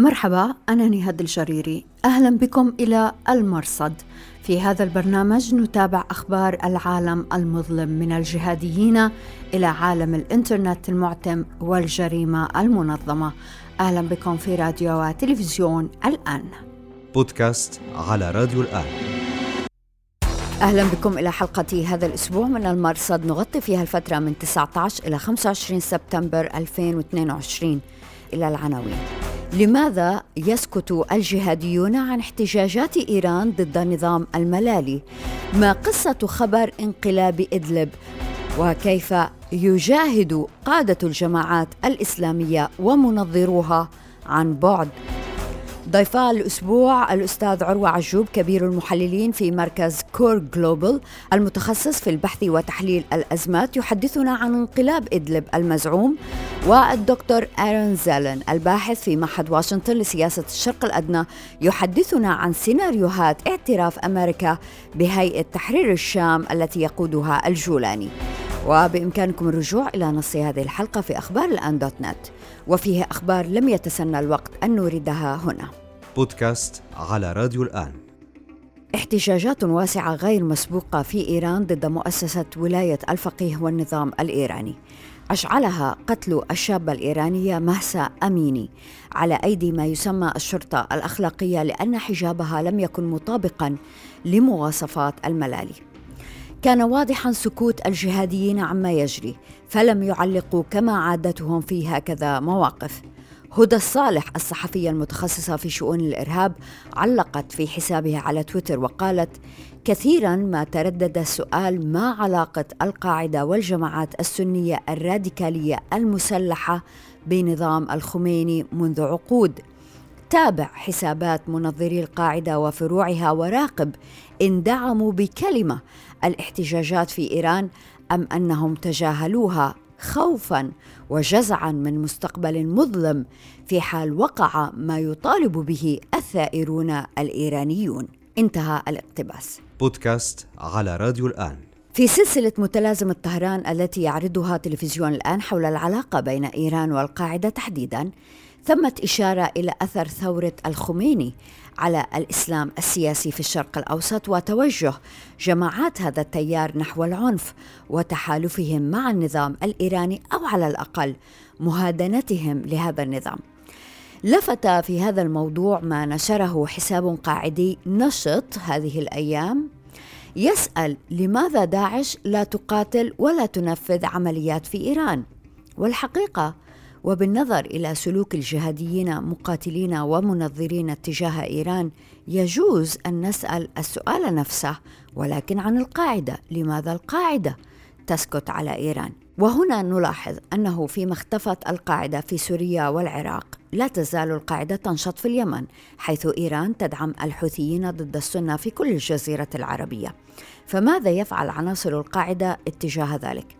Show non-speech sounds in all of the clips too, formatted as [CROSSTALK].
مرحبا أنا نهاد الجريري. أهلا بكم إلى المرصد. في هذا البرنامج نتابع أخبار العالم المظلم من الجهاديين إلى عالم الإنترنت المعتم والجريمة المنظمة. أهلا بكم في راديو وتلفزيون الآن. بودكاست على راديو الآن. أهلا بكم إلى حلقة هذا الأسبوع من المرصد. نغطي فيها الفترة من 19 إلى 25 سبتمبر 2022 إلى العناوين. لماذا يسكت الجهاديون عن احتجاجات إيران ضد النظام الملالي؟ ما قصة خبر انقلاب إدلب؟ وكيف يجاهد قادة الجماعات الإسلامية ومنظروها عن بعد؟ ضيفا الأسبوع الأستاذ عروة عجوب كبير المحللين في مركز كور جلوبال المتخصص في البحث وتحليل الأزمات يحدثنا عن انقلاب إدلب المزعوم والدكتور آرون زالن الباحث في معهد واشنطن لسياسة الشرق الأدنى. يحدثنا عن سيناريوهات اعتراف أمريكا بهيئة تحرير الشام التي يقودها الجولاني. وبإمكانكم الرجوع إلى نص هذه الحلقة في أخبار الآن دوت نت. وفيه أخبار لم يتسنى الوقت أن نوردها هنا. بودكاست على راديو الآن. احتجاجات واسعة غير مسبوقة في إيران ضد مؤسسة ولاية الفقيه والنظام الإيراني. أشعلها قتل الشابة الإيرانية مهسا أميني. على أيدي ما يسمى الشرطة الأخلاقية لأن حجابها لم يكن مطابقا لمواصفات الملالي. كان واضحا سكوت الجهاديين عما يجري فلم يعلقوا كما عادتهم في هكذا مواقف. هدى الصالح الصحفية المتخصصة في شؤون الإرهاب علقت في حسابها على تويتر وقالت كثيرا ما تردد السؤال ما علاقة القاعدة والجماعات السنية الراديكالية المسلحة بنظام الخميني منذ عقود تابع حسابات منظري القاعدة وفروعها وراقب إن دعموا بكلمة الاحتجاجات في إيران أم أنهم تجاهلوها خوفا وجزعا من مستقبل مظلم في حال وقع ما يطالب به الثائرون الإيرانيون. انتهى الاقتباس. بودكاست على راديو الآن. في سلسلة متلازمة طهران التي يعرضها تلفزيون الآن حول العلاقة بين إيران والقاعدة تحديدا ثمت إشارة إلى أثر ثورة الخميني على الإسلام السياسي في الشرق الأوسط وتوجه جماعات هذا التيار نحو العنف وتحالفهم مع النظام الإيراني أو على الأقل مهادنتهم لهذا النظام. لفت في هذا الموضوع ما نشره حساب قاعدي نشط هذه الأيام يسأل لماذا داعش لا تقاتل ولا تنفذ عمليات في إيران؟ والحقيقة وبالنظر إلى سلوك الجهاديين مقاتلين ومنظرين تجاه إيران يجوز أن نسأل السؤال نفسه ولكن عن القاعدة. لماذا القاعدة تسكت على إيران؟ وهنا نلاحظ أنه فيما اختفت القاعدة في سوريا والعراق لا تزال القاعدة تنشط في اليمن حيث إيران تدعم الحوثيين ضد السنة في كل الجزيرة العربية. فماذا يفعل عناصر القاعدة اتجاه ذلك؟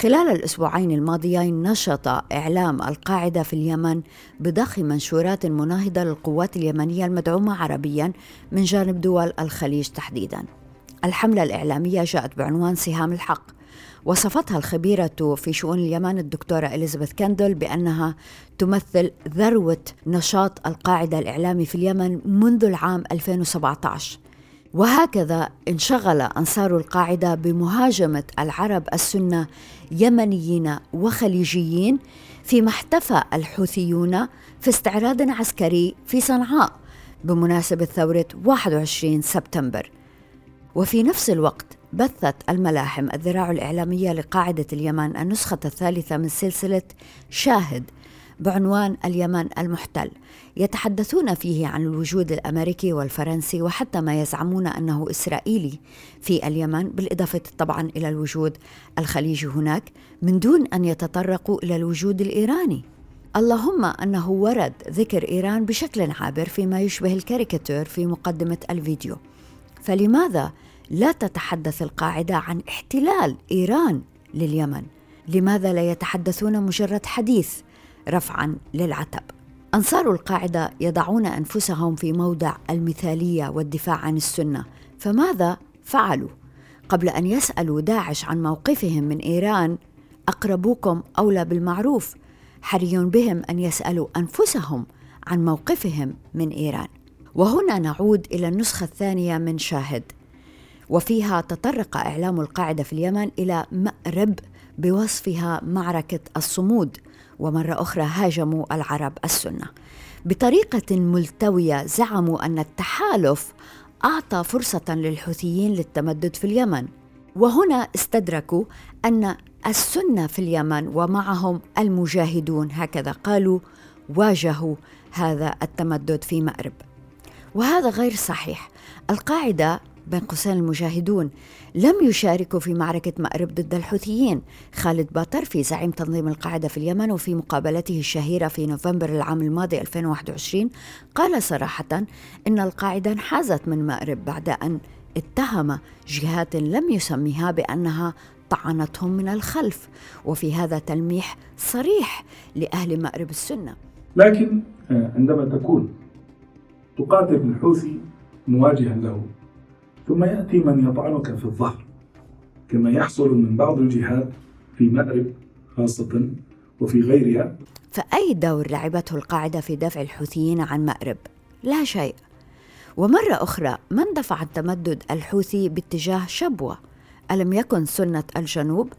خلال الأسبوعين الماضيين نشط إعلام القاعدة في اليمن بضخ منشورات مناهضة للقوات اليمنية المدعومة عربيا من جانب دول الخليج تحديدا. الحملة الإعلامية جاءت بعنوان سهام الحق وصفتها الخبيرة في شؤون اليمن الدكتورة إليزابيث كاندل بأنها تمثل ذروة نشاط القاعدة الإعلامي في اليمن منذ العام 2017 وهكذا انشغل أنصار القاعدة بمهاجمة العرب السنة يمنيين وخليجيين فيما احتفى الحوثيون في استعراض عسكري في صنعاء بمناسبة ثورة 21 سبتمبر. وفي نفس الوقت بثت الملاحم الذراع الإعلامية لقاعدة اليمن النسخة الثالثة من سلسلة شاهد بعنوان اليمن المحتل. يتحدثون فيه عن الوجود الأمريكي والفرنسي وحتى ما يزعمون أنه إسرائيلي. في اليمن بالإضافة طبعا إلى الوجود الخليجي هناك من دون أن يتطرقوا إلى الوجود الإيراني. اللهم أنه ورد ذكر إيران بشكل عابر فيما يشبه الكاريكاتير في مقدمة الفيديو. فلماذا لا تتحدث القاعدة عن احتلال إيران لليمن؟ لماذا لا يتحدثون مجرد حديث رفعا للعتب. أنصار القاعدة يضعون أنفسهم في موضع المثالية والدفاع عن السنة فماذا فعلوا؟ قبل أن يسألوا داعش عن موقفهم من إيران أقربوكم أولى بالمعروف. حري بهم أن يسألوا أنفسهم عن موقفهم من إيران. وهنا نعود إلى النسخة الثانية من شاهد. وفيها تطرق إعلام القاعدة في اليمن إلى مأرب بوصفها معركة الصمود. ومرة أخرى هاجموا العرب السنة. بطريقة ملتوية زعموا أن التحالف أعطى فرصة للحوثيين للتمدد في اليمن. وهنا استدركوا أن السنة في اليمن ومعهم المجاهدون هكذا قالوا واجهوا هذا التمدد في مأرب. وهذا غير صحيح. القاعدة بين قوسين المجاهدون. لم يشاركوا في معركة مأرب ضد الحوثيين. خالد باطرفي زعيم تنظيم القاعدة في اليمن وفي مقابلته الشهيرة في نوفمبر العام الماضي 2021 قال صراحة إن القاعدة انحازت من مأرب بعد أن اتهم جهات لم يسميها بأنها طعنتهم من الخلف. وفي هذا تلميح صريح لأهل مأرب السنة. لكن آه، عندما تكون تقاتل الحوثي مواجها له. ثم يأتي من يطعنك في الظهر كما يحصل من بعض الجهات في مأرب خاصة وفي غيرها فأي دور لعبته القاعدة في دفع الحوثيين عن مأرب؟ لا شيء ومرة أخرى من دفع التمدد الحوثي باتجاه شبوة؟ ألم يكن سنة الجنوب؟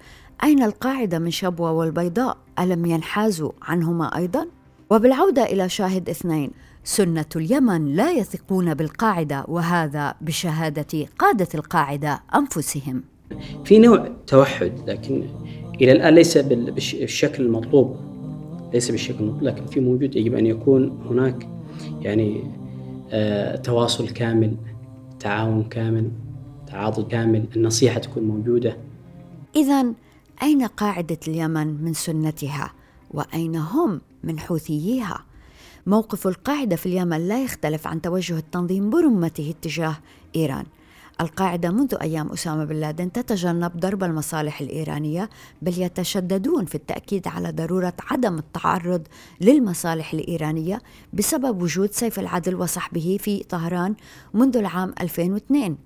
أين القاعدة من شبوة والبيضاء؟ ألم ينحازوا عنهما أيضا؟ وبالعودة إلى شاهد اثنين سنة اليمن لا يثقون بالقاعدة وهذا بشهادة قادة القاعدة أنفسهم. في نوع توحد لكن إلى الآن ليس بالشكل المطلوب. ليس بالشكل المطلوب لكن في موجود يجب أن يكون هناك يعني آه تواصل كامل تعاون كامل تعاضد كامل النصيحة تكون موجودة. إذا أين قاعدة اليمن من سنتها؟ وأين هم من حوثييها؟ موقف القاعدة في اليمن لا يختلف عن توجه التنظيم برمته اتجاه إيران. القاعدة منذ أيام أسامة بن لادن تتجنب ضرب المصالح الإيرانية بل يتشددون في التأكيد على ضرورة عدم التعرض للمصالح الإيرانية بسبب وجود سيف العدل وصحبه في طهران منذ العام 2002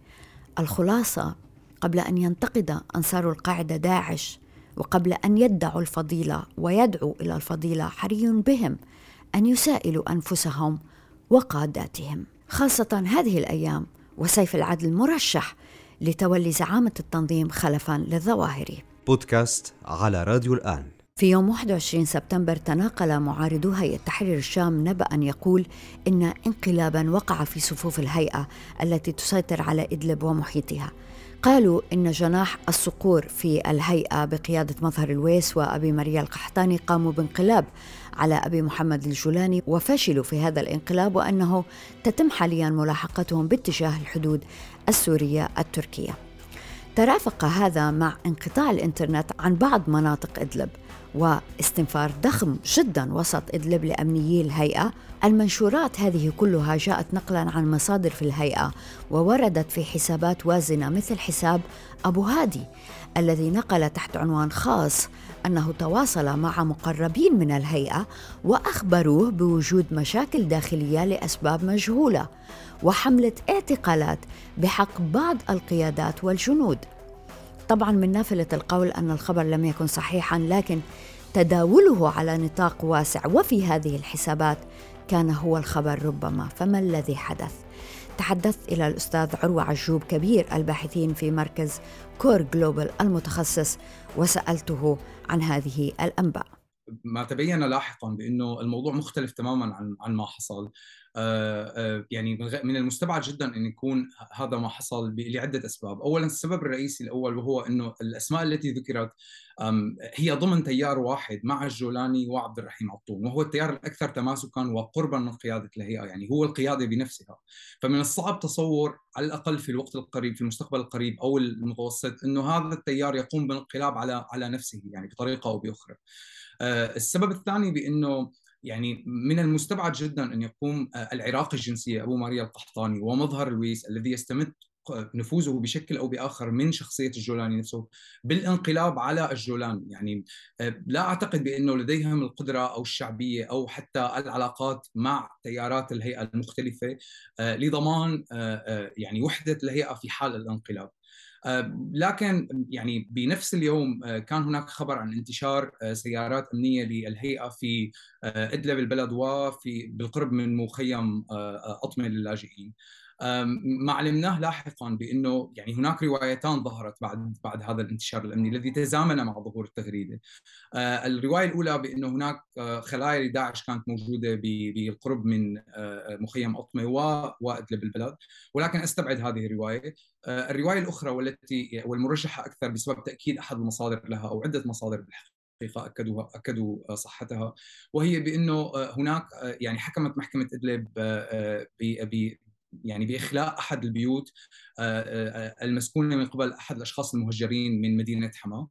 الخلاصة قبل أن ينتقد أنصار القاعدة داعش وقبل أن يدعوا الفضيلة ويدعوا إلى الفضيلة حري بهم أن يسائلوا أنفسهم وقاداتهم خاصة هذه الأيام وسيف العدل مرشح لتولي زعامة التنظيم خلفا للظواهري بودكاست على راديو الآن. في يوم 21 سبتمبر تناقل معارضو هيئة تحرير الشام نبأ يقول إن انقلابا وقع في صفوف الهيئة التي تسيطر على إدلب ومحيطها. قالوا إن جناح الصقور في الهيئة بقيادة مظهر الويس وأبي مريا القحطاني قاموا بانقلاب على أبي محمد الجولاني وفشلوا في هذا الانقلاب وأنه تتم حاليا ملاحقتهم باتجاه الحدود السورية التركية. ترافق هذا مع انقطاع الإنترنت عن بعض مناطق إدلب. واستنفار ضخم جدا وسط إدلب لأمنيي الهيئة. المنشورات هذه كلها جاءت نقلا عن مصادر في الهيئة ووردت في حسابات وازنة مثل حساب أبو هادي الذي نقل تحت عنوان خاص أنه تواصل مع مقربين من الهيئة وأخبروه بوجود مشاكل داخلية لأسباب مجهولة وحمله اعتقالات بحق بعض القيادات والجنود. طبعا من نافلة القول أن الخبر لم يكن صحيحا لكن تداوله على نطاق واسع. وفي هذه الحسابات كان هو الخبر ربما. فما الذي حدث؟ تحدثت إلى الأستاذ عروة عجوب كبير الباحثين في مركز كور جلوبال المتخصص وسألته عن هذه الأنباء. ما تبين لاحقا بأنه الموضوع مختلف تماما عن عن ما حصل. آه، آه، يعني من المستبعد جدا أن يكون هذا ما حصل لعدة أسباب، اولا السبب الرئيسي الأول وهو أنه الأسماء التي ذكرت هي ضمن تيار واحد مع الجولاني وعبد الرحيم عطون وهو التيار الأكثر تماسكا وقربا من قيادة الهيئة يعني هو القيادة بنفسها. فمن الصعب تصور على الأقل في الوقت القريب في المستقبل القريب أو المتوسط إنه هذا التيار يقوم بالانقلاب على على نفسه يعني بطريقة أو بأخرى. آه، السبب الثاني بإنه يعني من المستبعد جدا أن يقوم آه، العراقي الجنسية أبو ماريا القحطاني ومظهر لويس الذي يستمد نفوذه بشكل أو بآخر من شخصية الجولاني نفسه بالانقلاب على الجولاني يعني آه، لا أعتقد بأنه لديهم القدرة أو الشعبية أو حتى العلاقات مع تيارات الهيئة المختلفة لضمان يعني وحدة الهيئة في حال الانقلاب لكن يعني بنفس اليوم كان هناك خبر عن انتشار سيارات أمنية للهيئة في إدلب البلد وفي بالقرب من مخيم اطمه للاجئين. ما علمناه لاحقا بأنه يعني هناك روايتان ظهرت بعد بعد هذا الانتشار الأمني الذي تزامن مع ظهور التغريدة. آه، الرواية الأولى بأنه هناك آه، خلايا لداعش كانت موجودة بالقرب من آه، مخيم اطمه وأدلب البلد ولكن أستبعد هذه الرواية. الرواية الأخرى والتي والمرجحه أكثر بسبب تأكيد أحد المصادر لها أو عدة مصادر بالحقيقة أكدوا اكدوا صحتها وهي بأنه هناك يعني حكمت محكمة أدلب يعني بإخلاء أحد البيوت آه، آه، آه، المسكونة من قبل أحد الأشخاص المهجرين من مدينة حما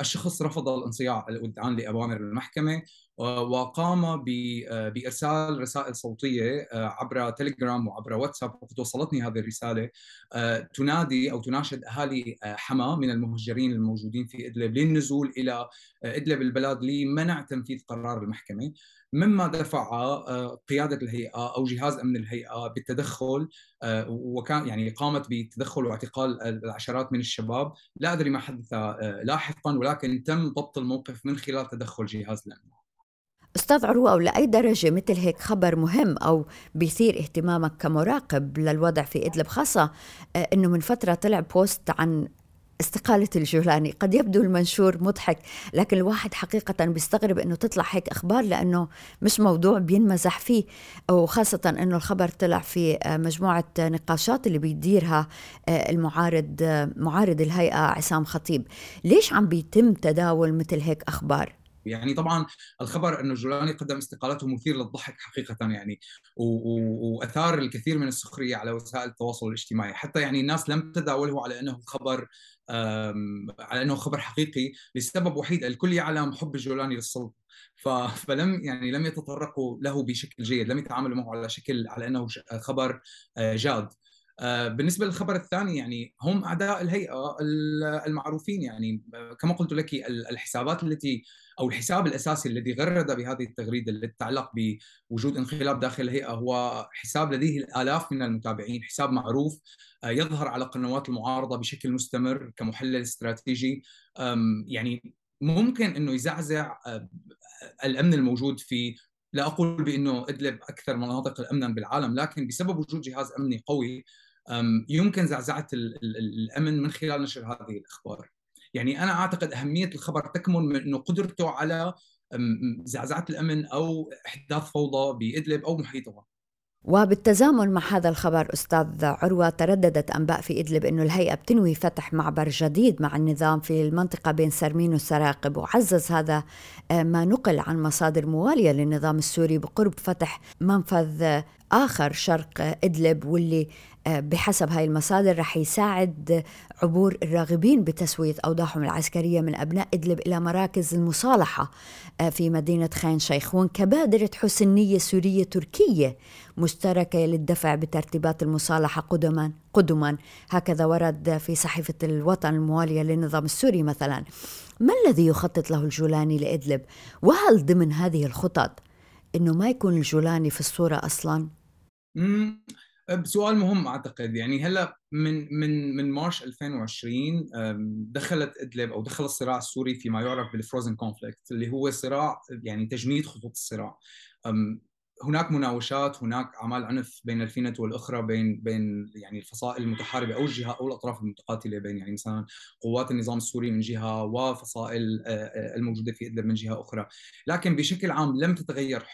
الشخص رفض الانصياع الإذعان لأوامر المحكمة. وقام بإرسال رسائل صوتية عبر تليجرام وعبر واتساب وقد وصلتني هذه الرسالة تنادي أو تناشد أهالي حما من المهجرين الموجودين في إدلب للنزول إلى إدلب البلد لمنع تنفيذ قرار المحكمة. مما دفع آه، قيادة الهيئة أو جهاز أمن الهيئة بالتدخل آه، وكان يعني قامت بالتدخل واعتقال العشرات من الشباب. لا أدري ما حدث آه، لاحقا ولكن تم ضبط الموقف من خلال تدخل جهاز الأمن. أستاذ عروه أو لأي درجة مثل هيك خبر مهم أو بيثير اهتمامك كمراقب للوضع في إدلب خاصة إنه من فترة طلع بوست عن استقالة الجولاني. قد يبدو المنشور مضحك لكن الواحد حقيقة بيستغرب أنه تطلع هيك أخبار لأنه مش موضوع بينمزح فيه. وخاصة أنه الخبر طلع في مجموعة نقاشات اللي بيديرها آه، المعارض آه، معارض الهيئة عصام خطيب. ليش عم بيتم تداول مثل هيك أخبار؟ يعني طبعا الخبر إنه جولاني قدم استقالته مثير للضحك حقيقه يعني وأثار الكثير من السخرية على وسائل التواصل الاجتماعي. حتى يعني الناس لم تداوله على إنه خبر على إنه خبر حقيقي لسبب وحيد. الكل يعلم حب الجولاني للسلطة. فلم يعني لم يتطرقوا له بشكل جيد لم يتعاملوا معه على شكل على إنه خبر آه، جاد. بالنسبة للخبر الثاني يعني هم أعداء الهيئة المعروفين يعني آه، كما قلت لك الحسابات التي أو الحساب الأساسي الذي غرد بهذه التغريدة التي تتعلق بوجود انقلاب داخل الهيئة هو حساب لديه الآلاف من المتابعين، حساب معروف آه، يظهر على قنوات المعارضة بشكل مستمر كمحلل استراتيجي. يعني ممكن إنه يزعزع الأمن الموجود في لا أقول بإنه أدلب أكثر مناطق امنا بالعالم لكن بسبب وجود جهاز أمني قوي يمكن زعزعه الأمن من خلال نشر هذه الأخبار. يعني أنا أعتقد أهمية الخبر تكمن من إنه قدرته على زعزعة الأمن أو إحداث فوضى بإدلب أو محيطها. وبالتزامن مع هذا الخبر أستاذ عروة ترددت أنباء في إدلب إنه الهيئة بتنوي فتح معبر جديد مع النظام في المنطقة بين سرمين وسراقب وعزز هذا آه، ما نقل عن مصادر موالية للنظام السوري بقرب فتح منفذ آخر شرق إدلب واللي آه، بحسب هاي المصادر رح يساعد عبور الراغبين بتسوية أوضاعهم العسكرية من أبناء إدلب إلى مراكز المصالحة آه، في مدينة خان شيخون كبادرة حسن نية سورية تركية مشتركة للدفع بترتيبات المصالحة قدما قدما هكذا ورد في صحيفة الوطن الموالية للنظام السوري مثلا. ما الذي يخطط له الجولاني لإدلب؟ وهل ضمن هذه الخطط إنه ما يكون الجولاني في الصورة أصلا سؤال مهم أعتقد. يعني هلا من من من March 2020 دخلت إدلب أو دخل الصراع السوري فيما يعرف بال frozen conflict اللي هو صراع يعني تجميد خطوط الصراع. هناك مناوشات هناك أعمال عنف بين الفينة والأخرى بين بين يعني الفصائل المتحاربة أو الجهة أو الأطراف المتقاتلة بين يعني مثلا قوات النظام السوري من جهة وفصائل الموجودة في إدلب من جهة أخرى. لكن بشكل عام لم تتغير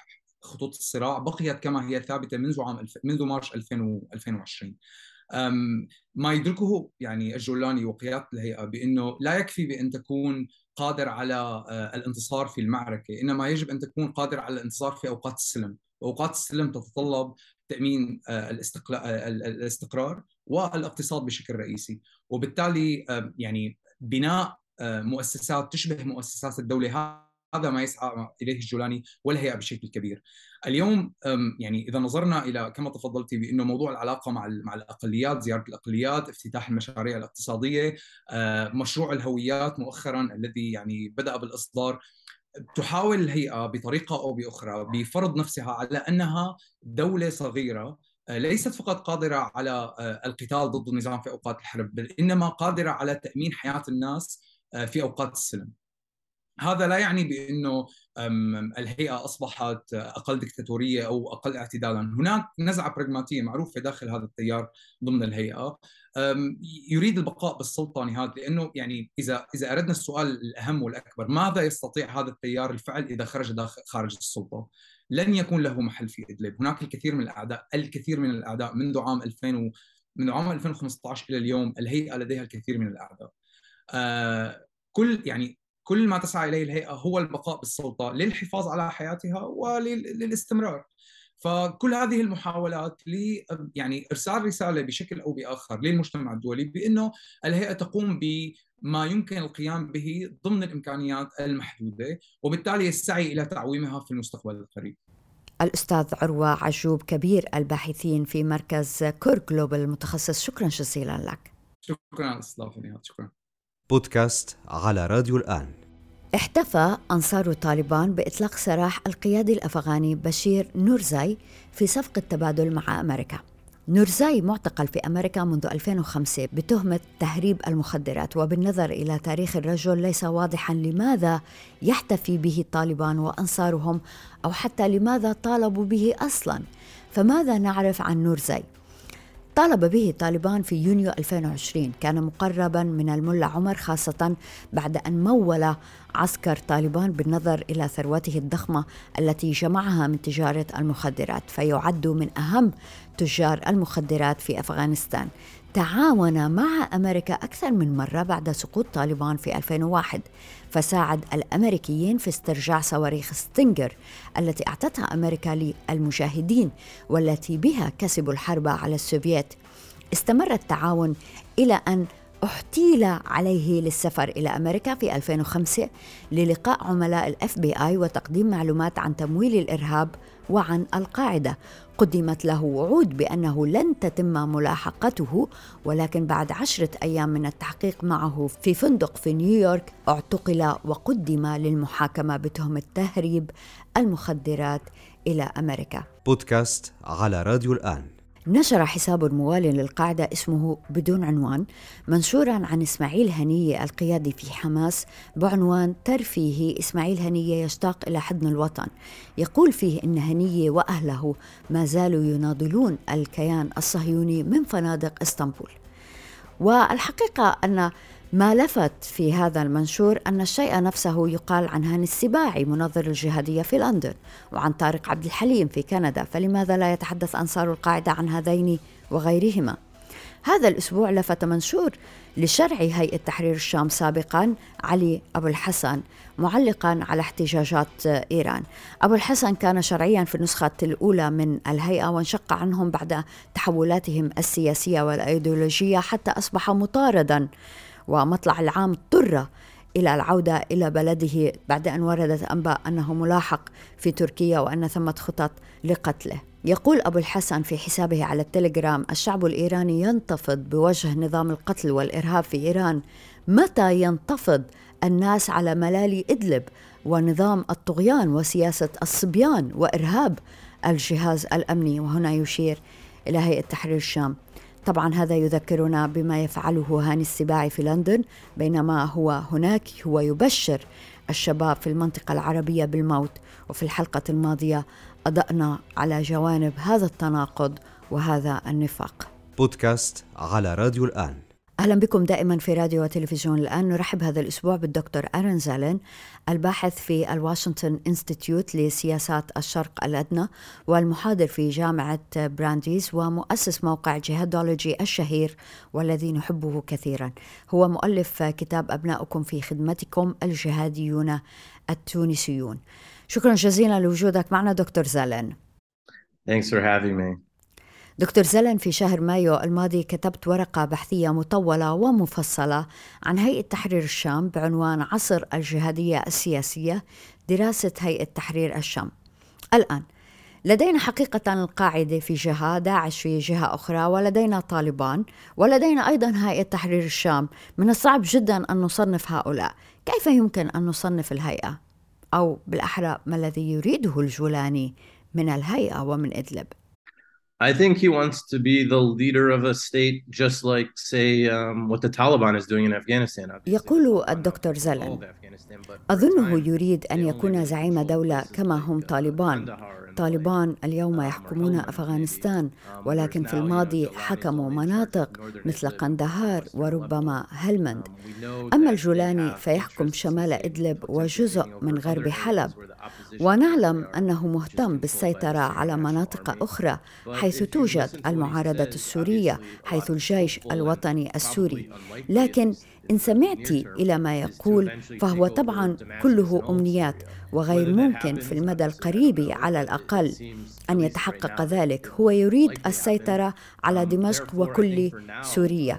خطوط الصراع بقيت كما هي ثابتة منذ عام الف... منذ مارس 2020 ما يدركه يعني الجولاني وقيادة الهيئة بأنه لا يكفي بأن تكون قادر على آه، الانتصار في المعركة، إنما يجب أن تكون قادر على الانتصار في أوقات السلم، واوقات السلم تتطلب تأمين آه، آه، الاستقرار والاقتصاد بشكل رئيسي، وبالتالي يعني بناء مؤسسات تشبه مؤسسات الدولة هذا ما يسعى إليه الجولاني والهيئه بشكل كبير. اليوم يعني إذا نظرنا إلى كما تفضلتي بأنه موضوع العلاقة مع مع الأقليات، زيارة الأقليات، افتتاح المشاريع الاقتصادية، آه، مشروع الهويات مؤخرا الذي يعني بدأ بالإصدار تحاول الهيئة بطريقة أو بأخرى بفرض نفسها على أنها دولة صغيرة ليست فقط قادرة على القتال ضد النظام في أوقات الحرب بل إنما قادرة على تأمين حياة الناس في أوقات السلم. هذا لا يعني بأنه الهيئة أصبحت أقل دكتاتورية أو أقل اعتدالا، هناك نزعة براغماتيه معروفة داخل هذا التيار ضمن الهيئة يريد البقاء بالسلطة نهائيا لأنه يعني إذا إذا أردنا السؤال الأهم والأكبر ماذا يستطيع هذا التيار الفعل إذا خرج داخل خارج السلطة؟ لن يكون له محل في إدلب، هناك الكثير من الأعداء، الكثير من الأعداء منذ عام 2000 و... منذ عام 2015 إلى اليوم الهيئة لديها الكثير من الأعداء. آه كل يعني كل ما تسعى إليه الهيئة هو البقاء بالسلطة للحفاظ على حياتها وللاستمرار. فكل هذه المحاولات ل يعني إرسال رسالة بشكل أو بآخر للمجتمع الدولي بأنه الهيئة تقوم بما يمكن القيام به ضمن الإمكانيات المحدودة وبالتالي السعي إلى تعويمها في المستقبل القريب. الأستاذ عروة عجوب كبير الباحثين في مركز COAR Global المتخصص شكرا جزيلا لك شكرا على الاستضافة شكرا بودكاست على راديو الآن. احتفى أنصار طالبان بإطلاق سراح القيادي الأفغاني بشير نورزاي في صفقة تبادل مع أمريكا. نورزاي معتقل في أمريكا منذ 2005 بتهمة تهريب المخدرات وبالنظر إلى تاريخ الرجل ليس واضحا لماذا يحتفي به طالبان وأنصارهم أو حتى لماذا طالبوا به أصلا. فماذا نعرف عن نورزاي؟ طالب به طالبان في يونيو 2020 كان مقربا من الملا عمر خاصة بعد أن مول عسكر طالبان بالنظر إلى ثروته الضخمة التي جمعها من تجارة المخدرات فيعد من أهم تجار المخدرات في أفغانستان. تعاون مع أمريكا أكثر من مرة بعد سقوط طالبان في 2001 فساعد الأمريكيين في استرجاع صواريخ ستينجر التي أعطتها أمريكا للمجاهدين والتي بها كسبوا الحرب على السوفييت. استمر التعاون إلى أن أحتيل عليه للسفر إلى أمريكا في 2005 للقاء عملاء ال FBI وتقديم معلومات عن تمويل الإرهاب وعن القاعدة. قدمت له وعود بأنه لن تتم ملاحقته ولكن بعد عشرة أيام من التحقيق معه في فندق في نيويورك اعتقل وقدم للمحاكمة بتهمة تهريب المخدرات إلى أمريكا. بودكاست على راديو الآن. نشر حساب موال للقاعدة اسمه بدون عنوان منشورا عن إسماعيل هنية القيادي في حماس بعنوان ترفيه إسماعيل هنية يشتاق إلى حضن الوطن. يقول فيه إن هنية وأهله ما زالوا يناضلون الكيان الصهيوني من فنادق إسطنبول. والحقيقة أن ما لفت في هذا المنشور أن الشيء نفسه يقال عن هاني السباعي منظر الجهادية في لندن. وعن طارق عبد الحليم في كندا فلماذا لا يتحدث أنصار القاعدة عن هذين وغيرهما؟ هذا الأسبوع لفت منشور لشرع هيئة تحرير الشام سابقا علي أبو الحسن معلقا على احتجاجات إيران. أبو الحسن كان شرعيا في النسخة الأولى من الهيئة وانشق عنهم بعد تحولاتهم السياسية والأيديولوجية حتى أصبح مطاردا ومطلع العام اضطر إلى العودة إلى بلده بعد أن وردت أنباء أنه ملاحق في تركيا وأن ثمة خطط لقتله. يقول أبو الحسن في حسابه على التليجرام الشعب الإيراني ينتفض بوجه نظام القتل والإرهاب في إيران. متى ينتفض الناس على ملالي إدلب ونظام الطغيان وسياسة الصبيان وإرهاب الجهاز الأمني؟ وهنا يشير إلى هيئة تحرير الشام. طبعا هذا يذكرنا بما يفعله هاني السباعي في لندن بينما هو هناك هو يبشر الشباب في المنطقة العربية بالموت. وفي الحلقة الماضية أضأنا على جوانب هذا التناقض وهذا النفاق. بودكاست على راديو الآن. أهلا بكم دائما في راديو وتلفزيون الآن. نرحب هذا الأسبوع بالدكتور أرن زالين الباحث في ال Washington Institute لسياسات الشرق الأدنى والمحاضر في جامعة برانديز ومؤسس موقع جهادولوجي الشهير والذي نحبه كثيرا. هو مؤلف كتاب أبناؤكم في خدمتكم الجهاديون التونسيون. شكرا جزيلا لوجودك معنا دكتور زالين Thanks for having me. دكتور زلن في شهر مايو الماضي كتبت ورقة بحثية مطولة ومفصلة عن هيئة تحرير الشام بعنوان عصر الجهادية السياسية دراسة هيئة تحرير الشام. الآن لدينا حقيقة القاعدة في جهة، داعش في جهة أخرى، ولدينا طالبان، ولدينا أيضا هيئة تحرير الشام، من الصعب جدا أن نصنف هؤلاء، كيف يمكن أن نصنف الهيئة؟ أو بالأحرى ما الذي يريده الجولاني من الهيئة ومن إدلب؟ I think he wants to be the leader of a state, just like, say, um, what the Taliban is doing in Afghanistan. يقول الدكتور زلن أظنه يريد أن يكون زعيم دولة كما هم طالبان طالبان اليوم يحكمون أفغانستان ولكن في الماضي حكموا مناطق مثل قندهار وربما هلمند. أما الجولاني فيحكم شمال إدلب وجزء من غرب حلب. ونعلم أنه مهتم بالسيطرة على مناطق أخرى حيث توجد المعارضة السورية حيث الجيش الوطني السوري. لكن إن سمعت إلى ما يقول فهو طبعا كله أمنيات وغير ممكن في المدى القريب على الأقل أن يتحقق ذلك. هو يريد السيطرة على دمشق وكل سوريا.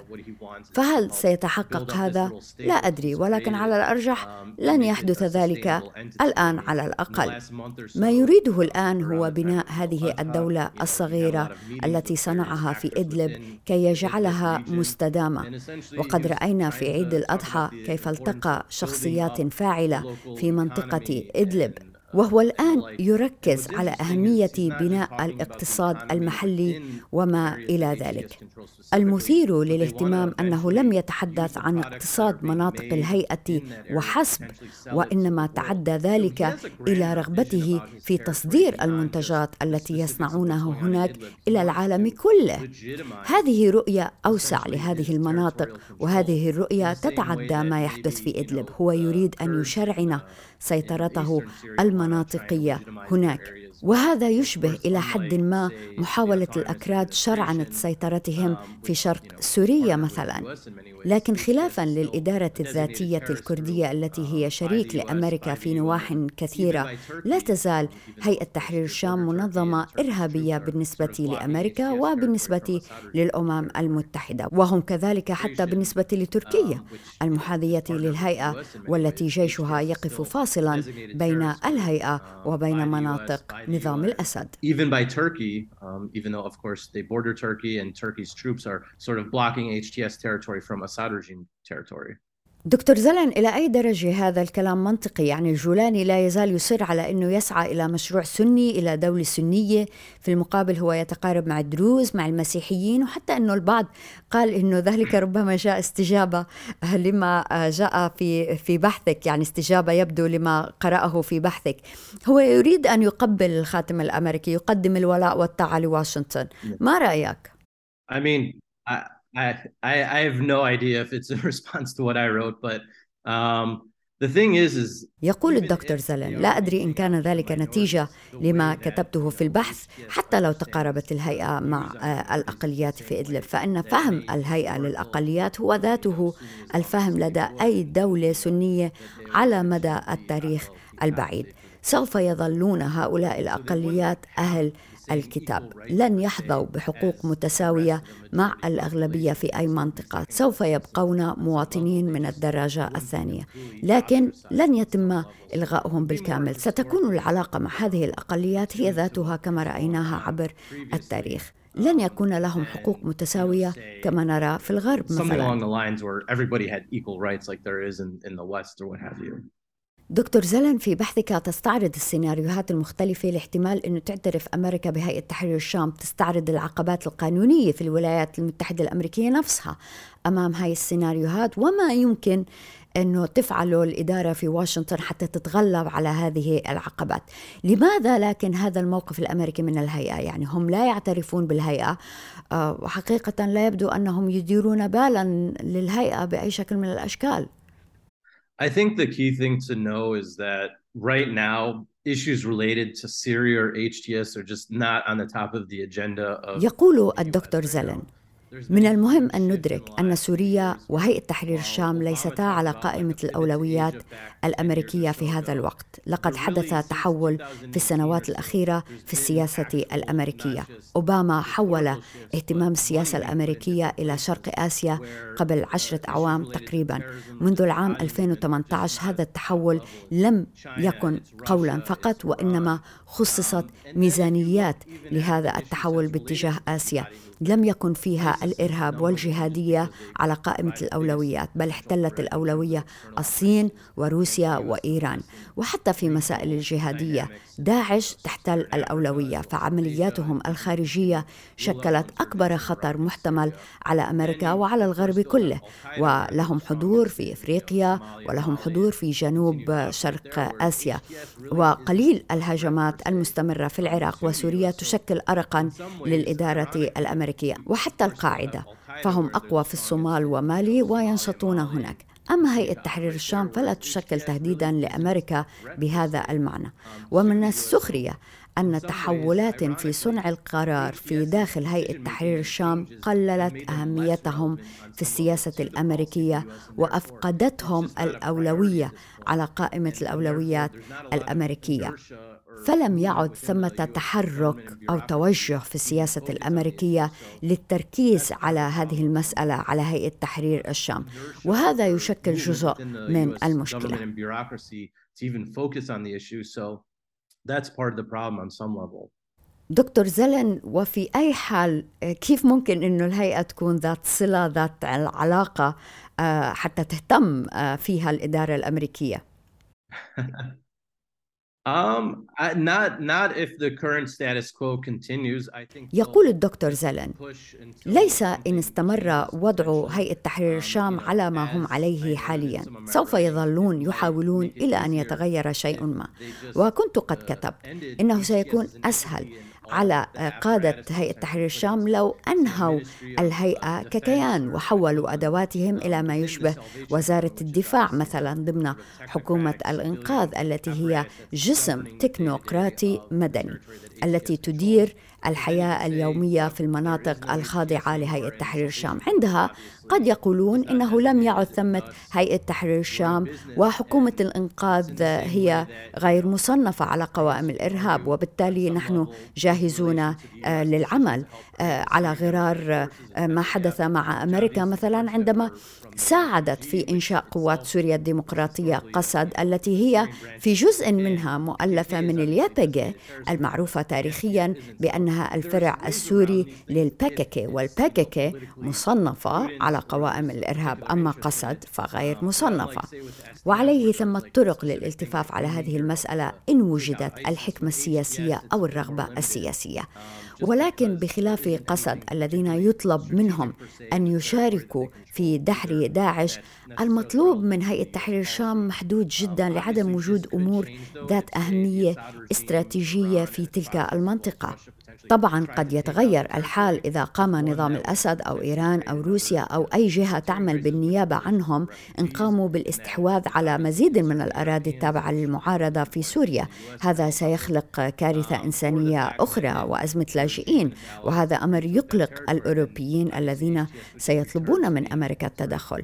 فهل سيتحقق هذا؟ لا أدري. ولكن على الأرجح لن يحدث ذلك الآن على الأقل. ما يريده الآن هو بناء هذه الدولة الصغيرة التي صنعها في إدلب كي يجعلها مستدامة. وقد رأينا في عيد الأضحى كيف التقى شخصيات فاعلة في منطقة إدلب وهو الآن يركز على أهمية بناء الاقتصاد المحلي وما إلى ذلك. المثير للاهتمام أنه لم يتحدث عن اقتصاد مناطق الهيئة وحسب، وإنما تعدى ذلك إلى رغبته في تصدير المنتجات التي يصنعونها هناك إلى العالم كله. هذه رؤية أوسع لهذه المناطق، وهذه الرؤية تتعدى ما يحدث في إدلب. هو يريد أن يشرعن سيطرته المناطقية هناك. وهذا يشبه إلى حد ما محاولة الأكراد شرعنه سيطرتهم في شرق سوريا مثلا. لكن خلافا للإدارة الذاتية الكردية التي هي شريك لأمريكا في نواح كثيرة. لا تزال هيئة تحرير الشام منظمة إرهابية بالنسبة لأمريكا وبالنسبة للأمم المتحدة. وهم كذلك حتى بالنسبة لتركيا. المحاذية للهيئة والتي جيشها يقف فاصلا بين الهيئة وبين مناطق Even by Turkey, um, even though of course they border Turkey and Turkey's troops are sort of blocking HTS territory from Assad regime territory. دكتور زلن إلى أي درجة هذا الكلام منطقي؟ يعني الجولاني لا يزال يصر على أنه يسعى إلى مشروع سني إلى دولة سنية في المقابل هو يتقارب مع الدروز مع المسيحيين وحتى أنه البعض قال أنه ذلك ربما جاء استجابة لما جاء في في بحثك يعني استجابة يبدو لما قرأه في بحثك هو يريد أن يقبل الخاتم الأمريكي يقدم الولاء والطاعة لواشنطن ما رأيك؟ I mean, I... I, I, have no idea if it's a [LAUGHS] response to what I wrote, but um, the thing is, is يقول الدكتور زلن لا أدري إن كان ذلك نتيجة لما كتبته في البحث حتى لو تقاربت الهيئة مع الأقليات في إدلب. فإن فهم الهيئة للأقليات هو ذاته الفهم لدى أي دولة سنية على مدى التاريخ البعيد. سوف يظلون هؤلاء الأقليات أهل الكتاب لن يحظوا بحقوق متساوية مع الأغلبية في أي منطقة. سوف يبقون مواطنين من الدرجه الثانية. لكن لن يتم الغائهم بالكامل. ستكون العلاقة مع هذه الأقليات هي ذاتها كما رأيناها عبر التاريخ. لن يكون لهم حقوق متساوية كما نرى في الغرب مثلا. دكتور زلن في بحثك تستعرض السيناريوهات المختلفة لاحتمال أنه تعترف أمريكا بهيئة تحرير الشام تستعرض العقبات القانونية في الولايات المتحدة الأمريكية نفسها أمام هاي السيناريوهات وما يمكن أنه تفعله الإدارة في واشنطن حتى تتغلب على هذه العقبات. لماذا لكن هذا الموقف الأمريكي من الهيئة؟ يعني هم لا يعترفون بالهيئة آه، وحقيقة لا يبدو أنهم يديرون بالا للهيئة بأي شكل من الأشكال. I think the key thing to know is that right now issues related to Syria or HTS are just not on the top of the agenda of يقول الدكتور زلن من المهم أن ندرك أن سوريا وهيئة تحرير الشام ليستا على قائمة الأولويات الأمريكية في هذا الوقت. لقد حدث تحول في السنوات الأخيرة في السياسة الأمريكية. أوباما حول اهتمام السياسة الأمريكية إلى شرق آسيا قبل عشرة أعوام تقريبا. منذ العام 2018 هذا التحول لم يكن قولا فقط وإنما خصصت ميزانيات لهذا التحول باتجاه آسيا. لم يكن فيها الإرهاب والجهادية على قائمة الأولويات بل احتلت الأولوية الصين وروسيا وإيران وحتى في مسائل الجهادية. داعش تحتل الأولوية فعملياتهم الخارجية شكلت أكبر خطر محتمل على أمريكا وعلى الغرب كله. ولهم حضور في إفريقيا ولهم حضور في جنوب شرق آسيا. وقليل الهجمات المستمرة في العراق وسوريا تشكل ارقا للإدارة الأمريكية وحتى القاعدة فهم أقوى في الصومال ومالي وينشطون هناك. أما هيئة تحرير الشام فلا تشكل تهديدا لأمريكا بهذا المعنى. ومن السخرية أن تحولات في صنع القرار في داخل هيئة تحرير الشام قللت أهميتهم في السياسة الأمريكية وأفقدتهم الأولوية على قائمة الأولويات الأمريكية. فلم يعد ثمة تحرك أو توجه في السياسة الأمريكية للتركيز على هذه المسألة على هيئة تحرير الشام. وهذا يشكل جزء من المشكلة. That's part of the problem on some level. دكتور زلن وفي أي حال كيف ممكن أنه الهيئة تكون ذات صلة ذات علاقة حتى تهتم فيها الإدارة الأمريكية؟ [LAUGHS] Um, not not if the current status quo continues. I think يقول الدكتور زلن ليس إن استمر وضع هيئة تحرير الشام على ما هم عليه حاليا. سوف يظلون يحاولون إلى أن يتغير شيء ما. وكنت قد كتبت إنه سيكون أسهل على قادة هيئة تحرير الشام لو أنهوا الهيئة ككيان وحولوا أدواتهم إلى ما يشبه وزارة الدفاع مثلا ضمن حكومة الإنقاذ التي هي جسم تكنوقراطي مدني التي تدير الحياة اليومية في المناطق الخاضعة لهيئة تحرير الشام. عندها قد يقولون إنه لم يعد ثمة هيئة تحرير الشام وحكومة الإنقاذ هي غير مصنفة على قوائم الإرهاب وبالتالي نحن جاهزون آه، للعمل آه، على غرار آه، ما حدث مع أمريكا مثلا عندما ساعدت في إنشاء قوات سوريا الديمقراطية قسد التي هي في جزء منها مؤلفة من اليابجي المعروفة تاريخيا بأنها الفرع السوري للباكيكي والباكيكي مصنفة على قوائم الإرهاب. أما قسد فغير مصنفة. وعليه ثمة طرق للالتفاف على هذه المسألة إن وجدت الحكمة السياسية أو الرغبة السياسية. ولكن بخلاف قسد الذين يطلب منهم أن يشاركوا في دحر داعش المطلوب من هيئة تحرير الشام محدود جدا لعدم وجود أمور ذات أهمية استراتيجية في تلك المنطقة. طبعا قد يتغير الحال إذا قام نظام الأسد أو إيران أو روسيا أو أي جهة تعمل بالنيابة عنهم إن قاموا بالاستحواذ على مزيد من الأراضي التابعة للمعارضة في سوريا. هذا سيخلق كارثة إنسانية أخرى وأزمة لاجئين. وهذا أمر يقلق الأوروبيين الذين سيطلبون من أمريكا التدخل.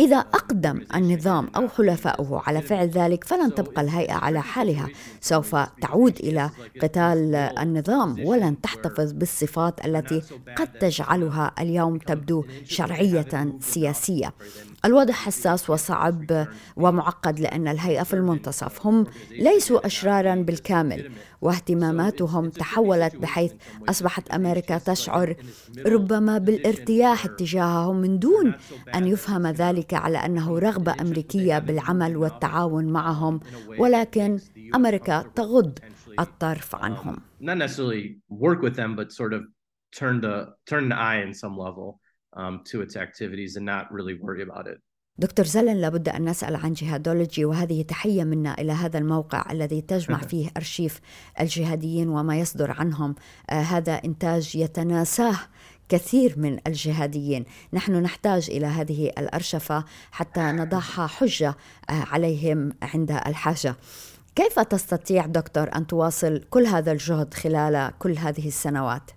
إذا أقدم النظام أو حلفائه على فعل ذلك فلن تبقى الهيئة على حالها. سوف تعود إلى قتال النظام تحتفظ بالصفات التي قد تجعلها اليوم تبدو شرعية سياسية. الوضع حساس وصعب ومعقد لأن الهيئة في المنتصف هم ليسوا اشرارا بالكامل واهتماماتهم تحولت بحيث أصبحت أمريكا تشعر ربما بالارتياح اتجاههم من دون أن يفهم ذلك على أنه رغبة أمريكية بالعمل والتعاون معهم ولكن أمريكا تغض الطرف عنهم. Not necessarily work with them, but sort of turn the turn the eye in some level um, to its activities and not really worry about it. دكتور زلن لابد أن نسأل عن جهادولوجي وهذه تحية منا إلى هذا الموقع الذي تجمع [LAUGHS] فيه أرشيف الجهاديين وما يصدر عنهم آه هذا إنتاج يتناساه كثير من الجهاديين نحن نحتاج إلى هذه الأرشفة حتى [LAUGHS] نضعها حجة عليهم عند الحاجة كيف تستطيع دكتور أن تواصل كل هذا الجهد خلال كل هذه السنوات؟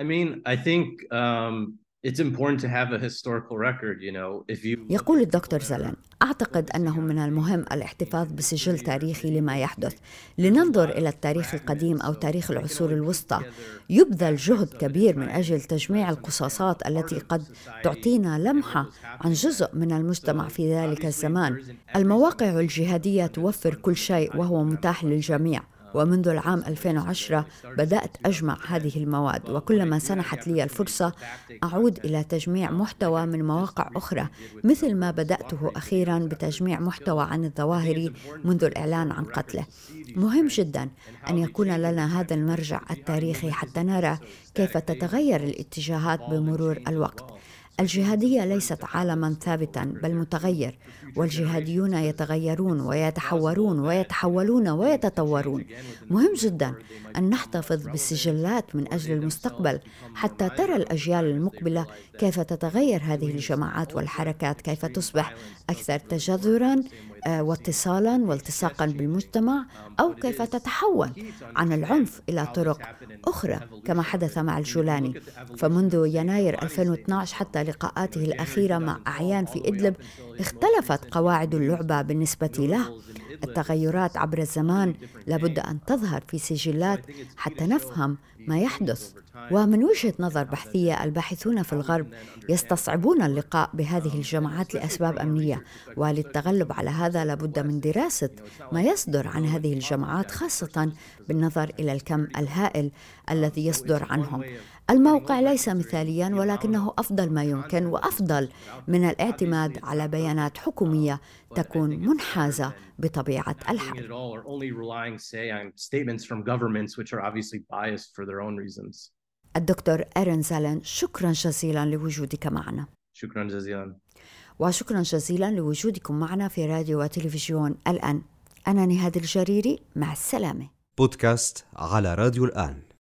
I mean, I think um, it's important to have a historical record, you know, if you يقول الدكتور زلن أعتقد أنه من المهم الاحتفاظ بسجل تاريخي لما يحدث. لننظر إلى التاريخ القديم أو تاريخ العصور الوسطى يبذل جهد كبير من أجل تجميع القصاصات التي قد تعطينا لمحة عن جزء من المجتمع في ذلك الزمان. المواقع الجهادية توفر كل شيء وهو متاح للجميع. ومنذ العام 2010 بدأت أجمع هذه المواد وكلما سنحت لي الفرصة أعود إلى تجميع محتوى من مواقع أخرى مثل ما بدأته أخيرا بتجميع محتوى عن الظواهري منذ الإعلان عن قتله. مهم جدا أن يكون لنا هذا المرجع التاريخي حتى نرى كيف تتغير الاتجاهات بمرور الوقت. الجهادية ليست عالما ثابتا بل متغير والجهاديون يتغيرون ويتحورون ويتحولون ويتطورون. مهم جدا أن نحتفظ بالسجلات من أجل المستقبل حتى ترى الأجيال المقبلة كيف تتغير هذه الجماعات والحركات كيف تصبح أكثر تجذرا واتصالا والتصاقا بالمجتمع أو كيف تتحول عن العنف إلى طرق أخرى كما حدث مع الجولاني. فمنذ يناير 2012 حتى لقاءاته الأخيرة مع أعيان في إدلب اختلفت قواعد اللعبة بالنسبة له. التغيرات عبر الزمان لابد أن تظهر في سجلات حتى نفهم ما يحدث. ومن وجهة نظر بحثية الباحثون في الغرب يستصعبون اللقاء بهذه الجماعات لأسباب أمنية. وللتغلب على هذا لابد من دراسة ما يصدر عن هذه الجماعات خاصة بالنظر إلى الكم الهائل الذي يصدر عنهم. الموقع ليس مثاليا ولكنه أفضل ما يمكن وأفضل من الاعتماد على بيانات حكومية تكون منحازة بطبيعة الحال. الدكتور إيرن زالن شكرا جزيلا لوجودك معنا. شكرا جزيلا. وشكرا جزيلا لوجودكم معنا في راديو وتلفزيون الآن. أنا نهاد الجريري مع السلامة. بودكاست على راديو الآن.